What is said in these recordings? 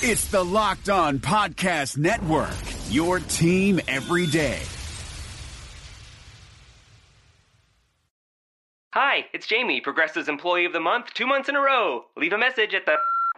It's the Locked On Podcast Network, your team every day. Hi, it's Jamie, Progressive's Employee of the Month, two months in a row. Leave a message at the.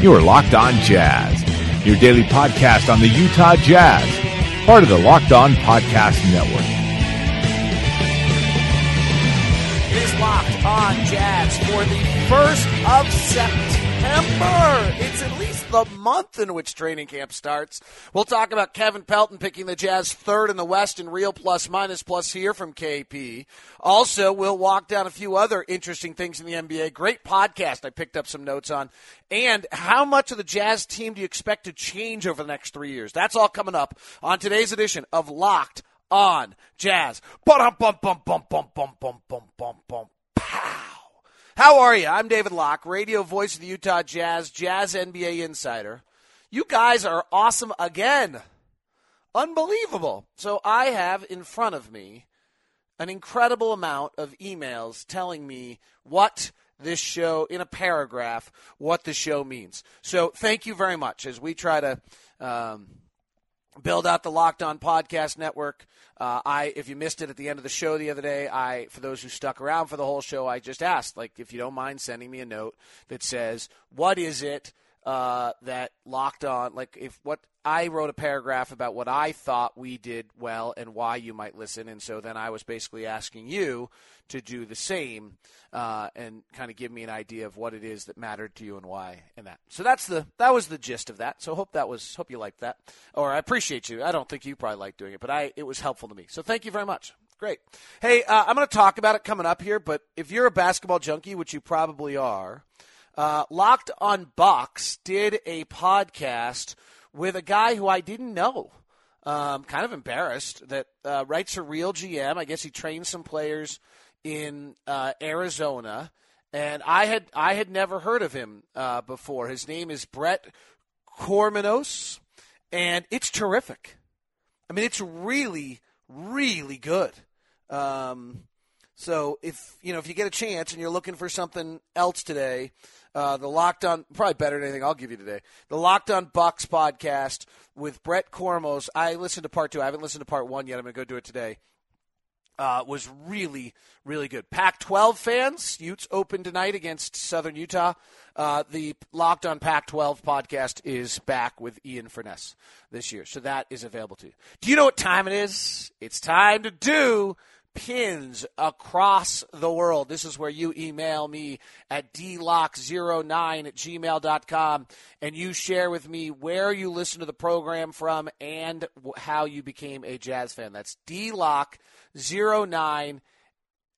You are Locked On Jazz, your daily podcast on the Utah Jazz, part of the Locked On Podcast Network. It is Locked On Jazz for the 1st of September. It's at least the month in which training camp starts. We'll talk about Kevin Pelton picking the Jazz third in the West in real plus minus plus here from KP. Also, we'll walk down a few other interesting things in the NBA. Great podcast I picked up some notes on. And how much of the Jazz team do you expect to change over the next three years? That's all coming up on today's edition of Locked on Jazz. Bum bum bum bum bum bum bum bum bum bum. How are you? I'm David Locke, radio voice of the Utah Jazz, Jazz NBA insider. You guys are awesome again. Unbelievable. So I have in front of me an incredible amount of emails telling me what this show, in a paragraph, what the show means. So thank you very much as we try to. Um, build out the Locked On Podcast Network. Uh, I, if you missed it at the end of the show the other day, I, for those who stuck around for the whole show, I just asked, like, if you don't mind sending me a note that says, what is it uh, that Locked On, like, if what I wrote a paragraph about what I thought we did well and why you might listen, and so then I was basically asking you to do the same uh, and kind of give me an idea of what it is that mattered to you and why and that. So that's the that was the gist of that. So hope that was hope you liked that, or I appreciate you. I don't think you probably liked doing it, but I it was helpful to me. So thank you very much. Great. Hey, uh, I'm going to talk about it coming up here, but if you're a basketball junkie, which you probably are, uh, Locked on Bucks did a podcast with a guy who I didn't know. Um, kind of embarrassed that uh, writes a RealGM. I guess he trains some players in uh, Arizona, and I had I had never heard of him uh, before. His name is Brett Koremenos, and it's terrific. I mean, it's really really good. Um, so if you know if you get a chance and you're looking for something else today, uh, the Locked On probably better than anything I'll give you today. The Locked On Bucks podcast with Brett Koremenos. I listened to part two. I haven't listened to part one yet. I'm going to go do it today. Uh, was really, really good. Pac 12 fans, Utes open tonight against Southern Utah. Uh, the Locked on Pac 12 podcast is back with Ian Furness this year. So that is available to you. Do you know what time it is? It's time to do pins across the world. This is where you email me at dlock09 at gmail.com and you share with me where you listen to the program from and how you became a jazz fan. That's dlock09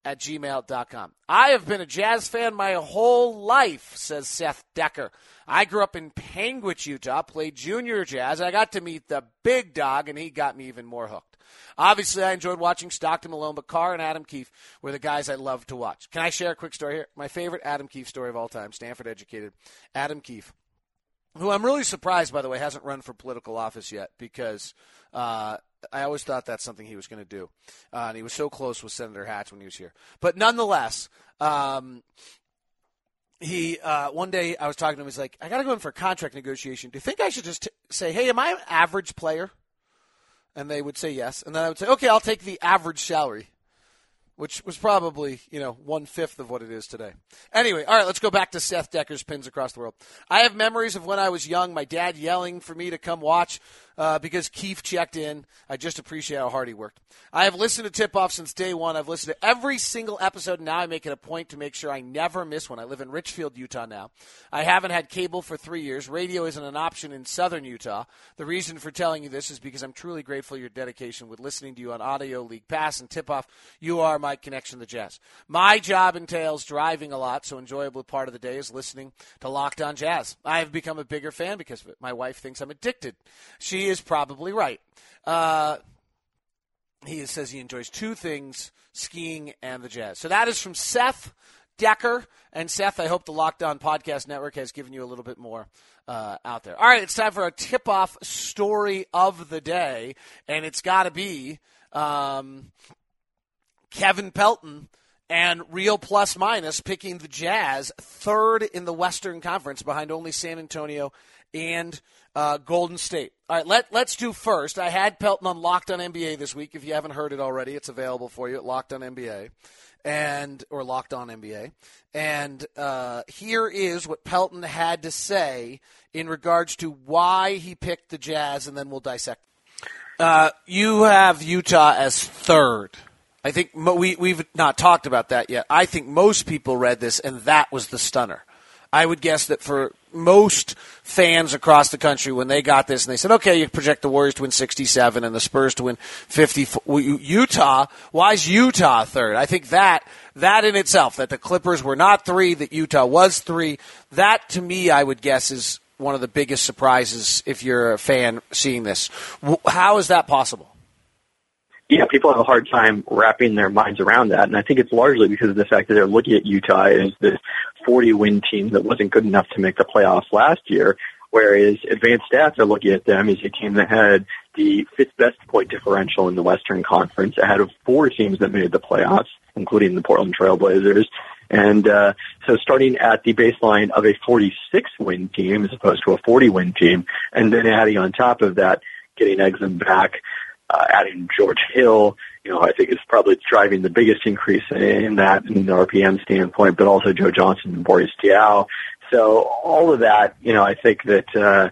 at gmail.com. I have been a jazz fan my whole life, says Seth Decker. I grew up in Panguitch, Utah, played junior jazz. I got to meet the big dog, and he got me even more hooked. Obviously, I enjoyed watching Stockton Malone, but Carr and Adam Keefe were the guys I loved to watch. Can I share a quick story here? My favorite Adam Keefe story of all time, Stanford educated Adam Keefe, who I'm really surprised, by the way, hasn't run for political office yet because uh, I always thought that's something he was going to do. Uh, and he was so close with Senator Hatch when he was here. But nonetheless, um, he uh, one day I was talking to him. He's like, "I got to go in for a contract negotiation. Do you think I should just t- say, hey, am I an average player?" And they would say yes, and then I would say, "Okay, I'll take the average salary." Which was probably, you know, one fifth of what it is today. Anyway, all right, let's go back to Seth Decker's pins across the world. I have memories of when I was young, my dad yelling for me to come watch uh, because Keefe checked in. I just appreciate how hard he worked. I have listened to Tip Off since day one. I've listened to every single episode. And now I make it a point to make sure I never miss one. I live in Richfield, Utah now. I haven't had cable for three years. Radio isn't an option in southern Utah. The reason for telling you this is because I'm truly grateful for your dedication with listening to you on Audio League Pass and Tip Off. You are my connection to the Jazz. My job entails driving a lot, so enjoyable part of the day is listening to Locked On Jazz. I have become a bigger fan because of it. My wife thinks I'm addicted. She is probably right. Uh, he says he enjoys two things skiing and the jazz. So that is from Seth Decker. And Seth, I hope the Locked On Podcast Network has given you a little bit more uh, out there. All right, it's time for our tip off story of the day. And it's got to be um, Kevin Pelton and Real Plus Minus picking the Jazz third in the Western Conference behind only San Antonio and uh, Golden State. All right, let, let's do first. I had Pelton on Locked on NBA this week. If you haven't heard it already, it's available for you at Locked on NBA and or Locked on NBA. And uh, here is what Pelton had to say in regards to why he picked the Jazz, and then we'll dissect. Uh, you have Utah as third. I think mo- we we've not talked about that yet. I think most people read this, and that was the stunner. I would guess that for most fans across the country, when they got this and they said, okay, you project the Warriors to win 67 and the Spurs to win 54. Utah, why is Utah third? I think that, that in itself, that the Clippers were not three, that Utah was three, that to me, I would guess is one of the biggest surprises if you're a fan seeing this. How is that possible? yeah, people have a hard time wrapping their minds around that. And I think it's largely because of the fact that they're looking at Utah as this 40 win team that wasn't good enough to make the playoffs last year. Whereas advanced stats are looking at them as a team that had the fifth best point differential in the Western Conference ahead of four teams that made the playoffs, including the Portland Trailblazers. And uh, so starting at the baseline of a 46 win team as opposed to a 40 win team, and then adding on top of that, getting Exum back, uh, adding George Hill, you know, I think is probably driving the biggest increase in that in the RPM standpoint, but also Joe Johnson and Boris Diaw. So all of that, you know, I think that, uh,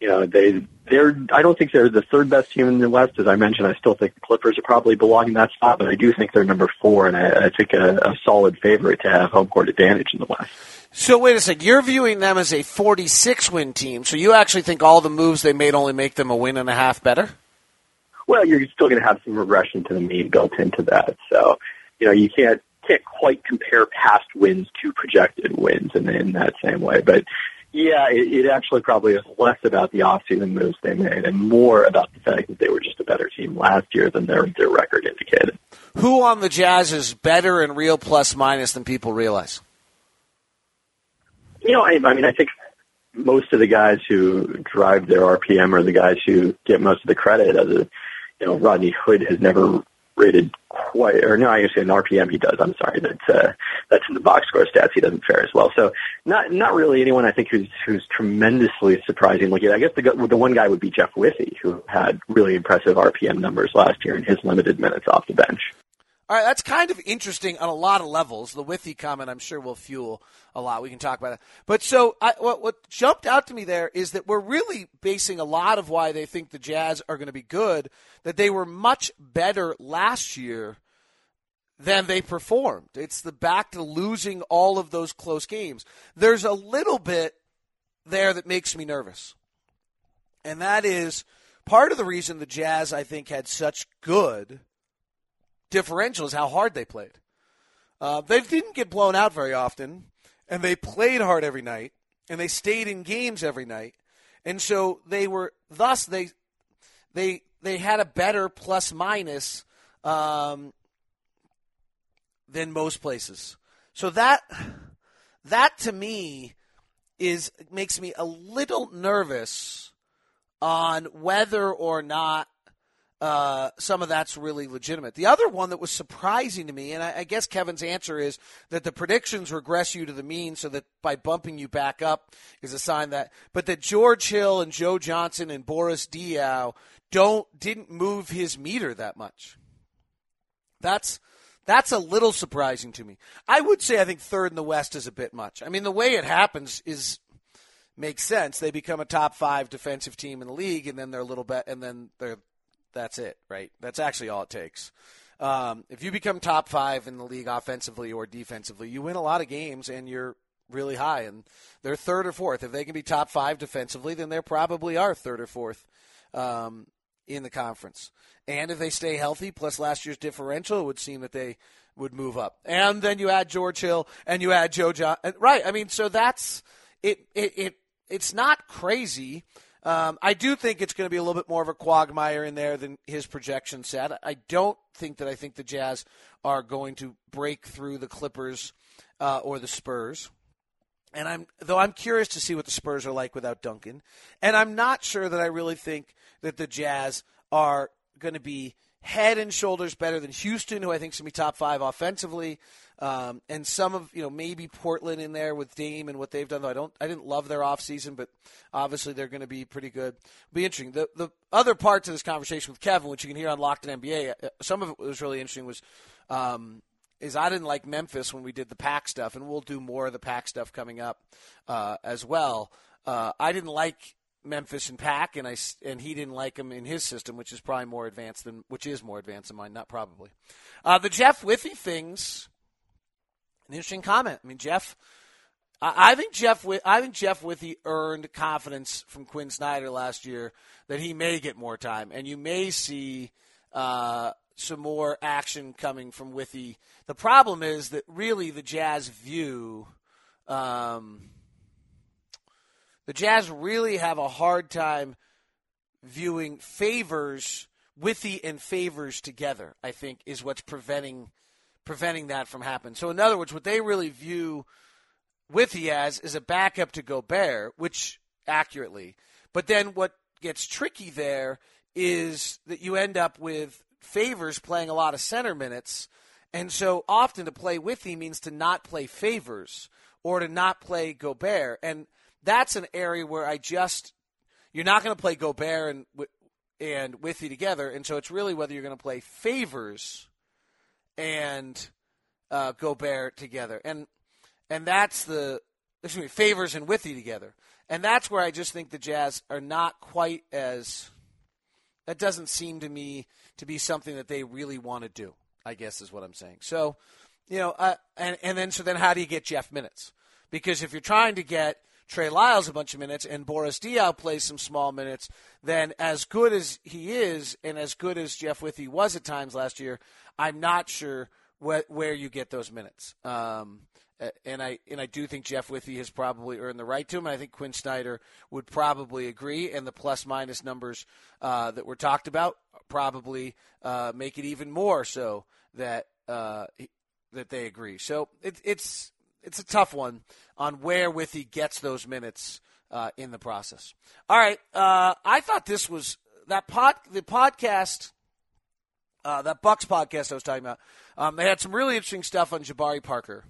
you know, they, they're, I don't think they're the third best team in the West. As I mentioned, I still think the Clippers are probably belonging that spot, but I do think they're number four and I, I think a, a solid favorite to have home court advantage in the West. So wait a second. You're viewing them as a 46 win team. So you actually think all the moves they made only make them a win and a half better? Well, you're still going to have some regression to the mean built into that. So, you know, you can't can't quite compare past wins to projected wins in, in that same way. But yeah, it, it actually probably is less about the offseason moves they made and more about the fact that they were just a better team last year than their their record indicated. Who on the Jazz is better in real plus minus than people realize? You know, I, I mean, I think most of the guys who drive their RPM are the guys who get most of the credit. As a, you know, Rodney Hood has never rated quite, or no, I guess in RPM he does. I'm sorry, that's uh, that's in the box score stats. He doesn't fare as well. So not not really anyone I think who's who's tremendously surprising. Looking, I guess the the one guy would be Jeff Withey, who had really impressive RPM numbers last year in his limited minutes off the bench. All right, that's kind of interesting on a lot of levels. The Withey comment, I'm sure, will fuel a lot. We can talk about it. But so, I, what, what jumped out to me there is that we're really basing a lot of why they think the Jazz are going to be good, that they were much better last year than they performed. It's the back to losing all of those close games. There's a little bit there that makes me nervous. And that is part of the reason the Jazz, I think, had such good – differential is how hard they played. Uh, they didn't get blown out very often, and they played hard every night, and they stayed in games every night, and so they were thus they they they had a better plus minus um, than most places. So that that to me is makes me a little nervous on whether or not uh, some of that's really legitimate. The other one that was surprising to me, and I, I, guess Kevin's answer is that the predictions regress you to the mean, so that by bumping you back up is a sign that. But that George Hill and Joe Johnson and Boris Diaw don't didn't move his meter that much. That's that's a little surprising to me. I would say I think third in the West is a bit much. I mean, the way it happens is makes sense. They become a top five defensive team in the league, and then they're a little bit, and then they're that's it, right? That's actually all it takes. Um, if you become top five in the league offensively or defensively, you win a lot of games, and you're really high, and they're third or fourth. If they can be top five defensively, then they probably are third or fourth um, in the conference. And if they stay healthy, plus last year's differential, it would seem that they would move up. And then you add George Hill and you add Joe John. Right. I mean, so that's it. It. it it's not crazy. Um, I do think it's going to be a little bit more of a quagmire in there than his projection said. I don't think that I think the Jazz are going to break through the Clippers uh, or the Spurs. And I'm though I'm curious to see what the Spurs are like without Duncan. And I'm not sure that I really think that the Jazz are going to be head and shoulders better than Houston, who I think is going to be top five offensively. Um, and some of you know maybe Portland in there with Dame and what they've done. Though I don't, I didn't love their offseason, but obviously they're going to be pretty good. It'll be interesting. The the other parts of this conversation with Kevin, which you can hear on Locked On NBA, uh, some of it was really interesting. Was um, is I didn't like Memphis when we did the pack stuff, and we'll do more of the pack stuff coming up uh, as well. Uh, I didn't like Memphis and Pack, and I and he didn't like him in his system, which is probably more advanced than which is more advanced than mine, not probably. Uh, the Jeff Withey things, an interesting comment. I mean, Jeff, I, I think Jeff, I think Jeff Withey earned confidence from Quin Snyder last year that he may get more time, and you may see uh, some more action coming from Withey. The problem is that really the Jazz view. Um, the Jazz really have a hard time viewing favors, Withey and favors together. I think is what's preventing preventing that from happening. So in other words, what they really view Withey as is a backup to Gobert, which accurately. But then what gets tricky there is that you end up with favors playing a lot of center minutes. And so often to play Withey means to not play favors or to not play Gobert. And that's an area where I just you're not going to play Gobert and and Withey together, and so it's really whether you're going to play Favors and uh, Gobert together, and and that's the excuse me Favors and Withey together, and that's where I just think the Jazz are not quite as that doesn't seem to me to be something that they really want to do. I guess is what I'm saying. So, you know, uh, and and then so then how do you get Jeff minutes? Because if you're trying to get Trey Lyles a bunch of minutes and Boris Diaw plays some small minutes, then as good as he is and as good as Jeff Withey was at times last year, I'm not sure wh- where you get those minutes. Um, and I and I do think Jeff Withey has probably earned the right to him. I think Quin Snyder would probably agree, and the plus minus numbers uh, that were talked about probably uh, make it even more so that uh, that they agree. So it, it's it's a tough one on where he gets those minutes uh, in the process. All right, uh, I thought this was that pod the podcast. Uh, that Bucks podcast I was talking about, um, they had some really interesting stuff on Jabari Parker,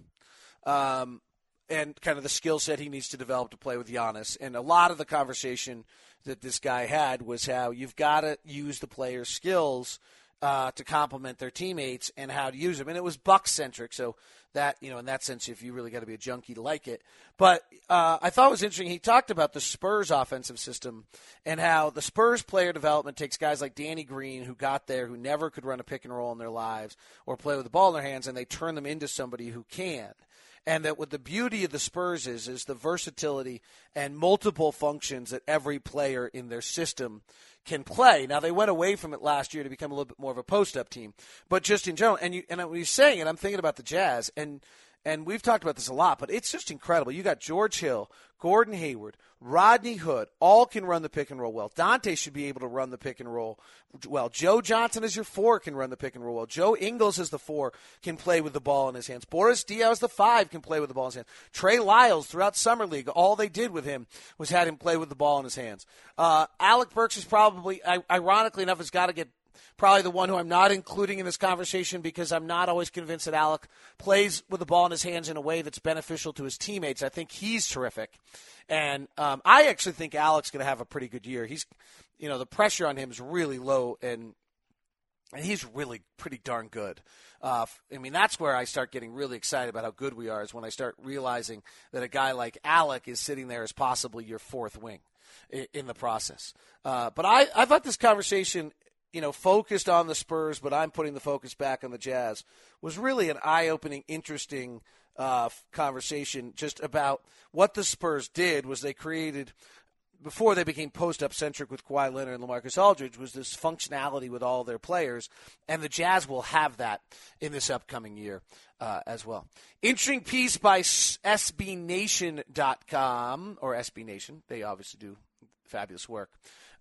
um, and kind of the skill set he needs to develop to play with Giannis. And a lot of the conversation that this guy had was how you've got to use the player's skills uh, to complement their teammates and how to use them. And it was Buck centric, so that you know in that sense if you really got to be a junkie to like it but uh, i thought it was interesting he talked about the spurs offensive system and how the spurs player development takes guys like danny green who got there who never could run a pick and roll in their lives or play with the ball in their hands and they turn them into somebody who can and that what the beauty of the Spurs is is the versatility and multiple functions that every player in their system can play. Now they went away from it last year to become a little bit more of a post up team, but just in general, and you and when you're saying it, I'm thinking about the Jazz and and we've talked about this a lot, but it's just incredible. You got George Hill, Gordon Hayward, Rodney Hood, all can run the pick and roll well. Dante should be able to run the pick and roll well. Joe Johnson as your four can run the pick and roll well. Joe Ingles as the four can play with the ball in his hands. Boris Diaw as the five can play with the ball in his hands. Trey Lyles throughout summer league, all they did with him was had him play with the ball in his hands. Uh, Alec Burks is probably, ironically enough, has got to get probably the one who I'm not including in this conversation because I'm not always convinced that Alec plays with the ball in his hands in a way that's beneficial to his teammates. I think he's terrific. And um, I actually think Alec's going to have a pretty good year. He's, you know, the pressure on him is really low and and he's really pretty darn good. Uh, I mean, that's where I start getting really excited about how good we are. Is when I start realizing that a guy like Alec is sitting there as possibly your fourth wing in, the process. Uh, but I, I thought this conversation, you know, focused on the Spurs, but I'm putting the focus back on the Jazz, was really an eye-opening, interesting uh, conversation just about what the Spurs did. Was they created before they became post up centric with Kawhi Leonard and Lamarcus Aldridge was this functionality with all their players, and the Jazz will have that in this upcoming year uh, as well. Interesting piece by SBNation.com or SB Nation. They obviously do fabulous work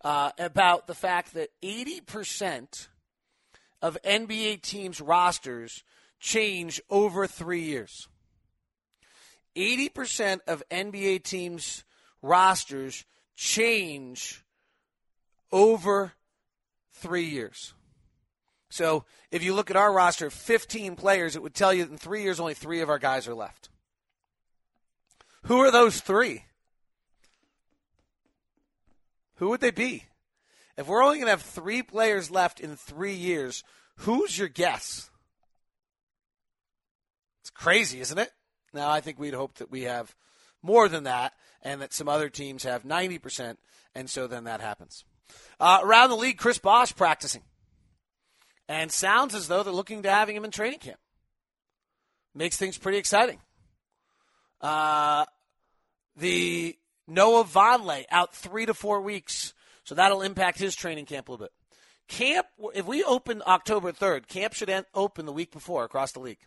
uh, about the fact that 80% of NBA teams' rosters change over three years. 80% of NBA teams' rosters change over three years. So if you look at our roster of 15 players, it would tell you that in three years, only three of our guys are left. Who are those three? Who would they be? If we're only going to have three players left in three years, who's your guess? It's crazy, isn't it? Now, I think we'd hope that we have more than that and that some other teams have 90%, and so then that happens. Uh, around the league, Chris Bosh practicing. And sounds as though they're looking to having him in training camp. Makes things pretty exciting. Uh, the Noah Vonleh out three to four weeks, so that'll impact his training camp a little bit. Camp, if we open October 3rd, camp should open the week before across the league.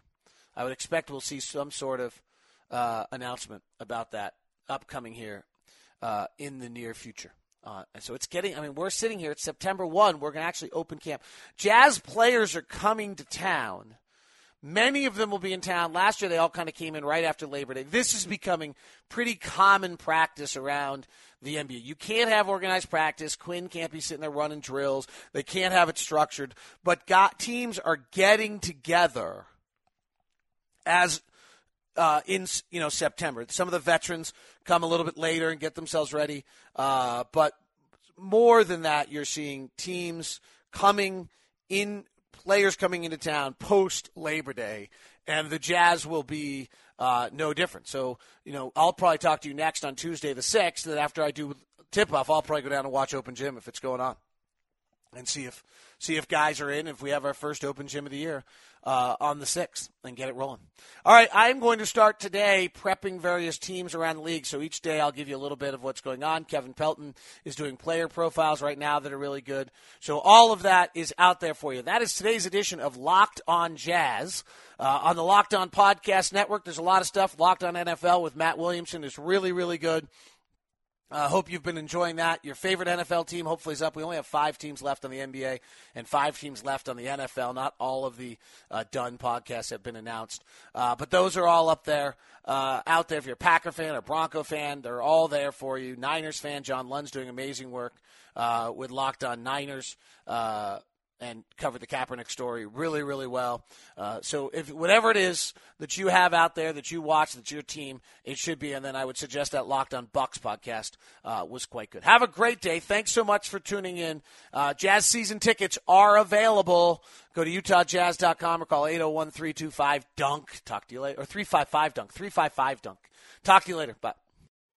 I would expect we'll see some sort of uh, announcement about that upcoming here uh, in the near future. Uh, and so it's getting, I mean, we're sitting here, it's September 1. We're going to actually open camp. Jazz players are coming to town. Many of them will be in town. Last year, they all kind of came in right after Labor Day. This is becoming pretty common practice around the NBA. You can't have organized practice. Quin can't be sitting there running drills. They can't have it structured. But got, teams are getting together as uh, in you know September. Some of the veterans come a little bit later and get themselves ready, uh, but more than that, you're seeing teams coming in, players coming into town post Labor Day, and the Jazz will be uh, no different. So you know, I'll probably talk to you next on Tuesday the sixth. That after I do tip off, I'll probably go down and watch Open Gym if it's going on, and see if see if guys are in. If we have our first Open Gym of the year, uh, on the 6th and get it rolling. All right, I'm going to start today prepping various teams around the league. So each day I'll give you a little bit of what's going on. Kevin Pelton is doing player profiles right now that are really good. So all of that is out there for you. That is today's edition of Locked on Jazz. Uh, on the Locked On Podcast Network, there's a lot of stuff. Locked on NFL with Matt Williamson is really, really good. I uh, hope you've been enjoying that. Your favorite NFL team hopefully is up. We only have five teams left on the NBA and five teams left on the NFL. Not all of the uh, done podcasts have been announced, uh, but those are all up there, uh, out there. If you're a Packer fan or Bronco fan, they're all there for you. Niners fan, John Lund's doing amazing work uh, with Locked On Niners. And covered the Kaepernick story really, really well. Uh, so, if whatever it is that you have out there that you watch, that your team, it should be. And then I would suggest that Locked On Bucks podcast uh, was quite good. Have a great day. Thanks so much for tuning in. Uh, Jazz season tickets are available. Go to UtahJazz.com or call 801 325 Dunk. Talk to you later. Or 355 Dunk. 355 Dunk. Talk to you later. Bye.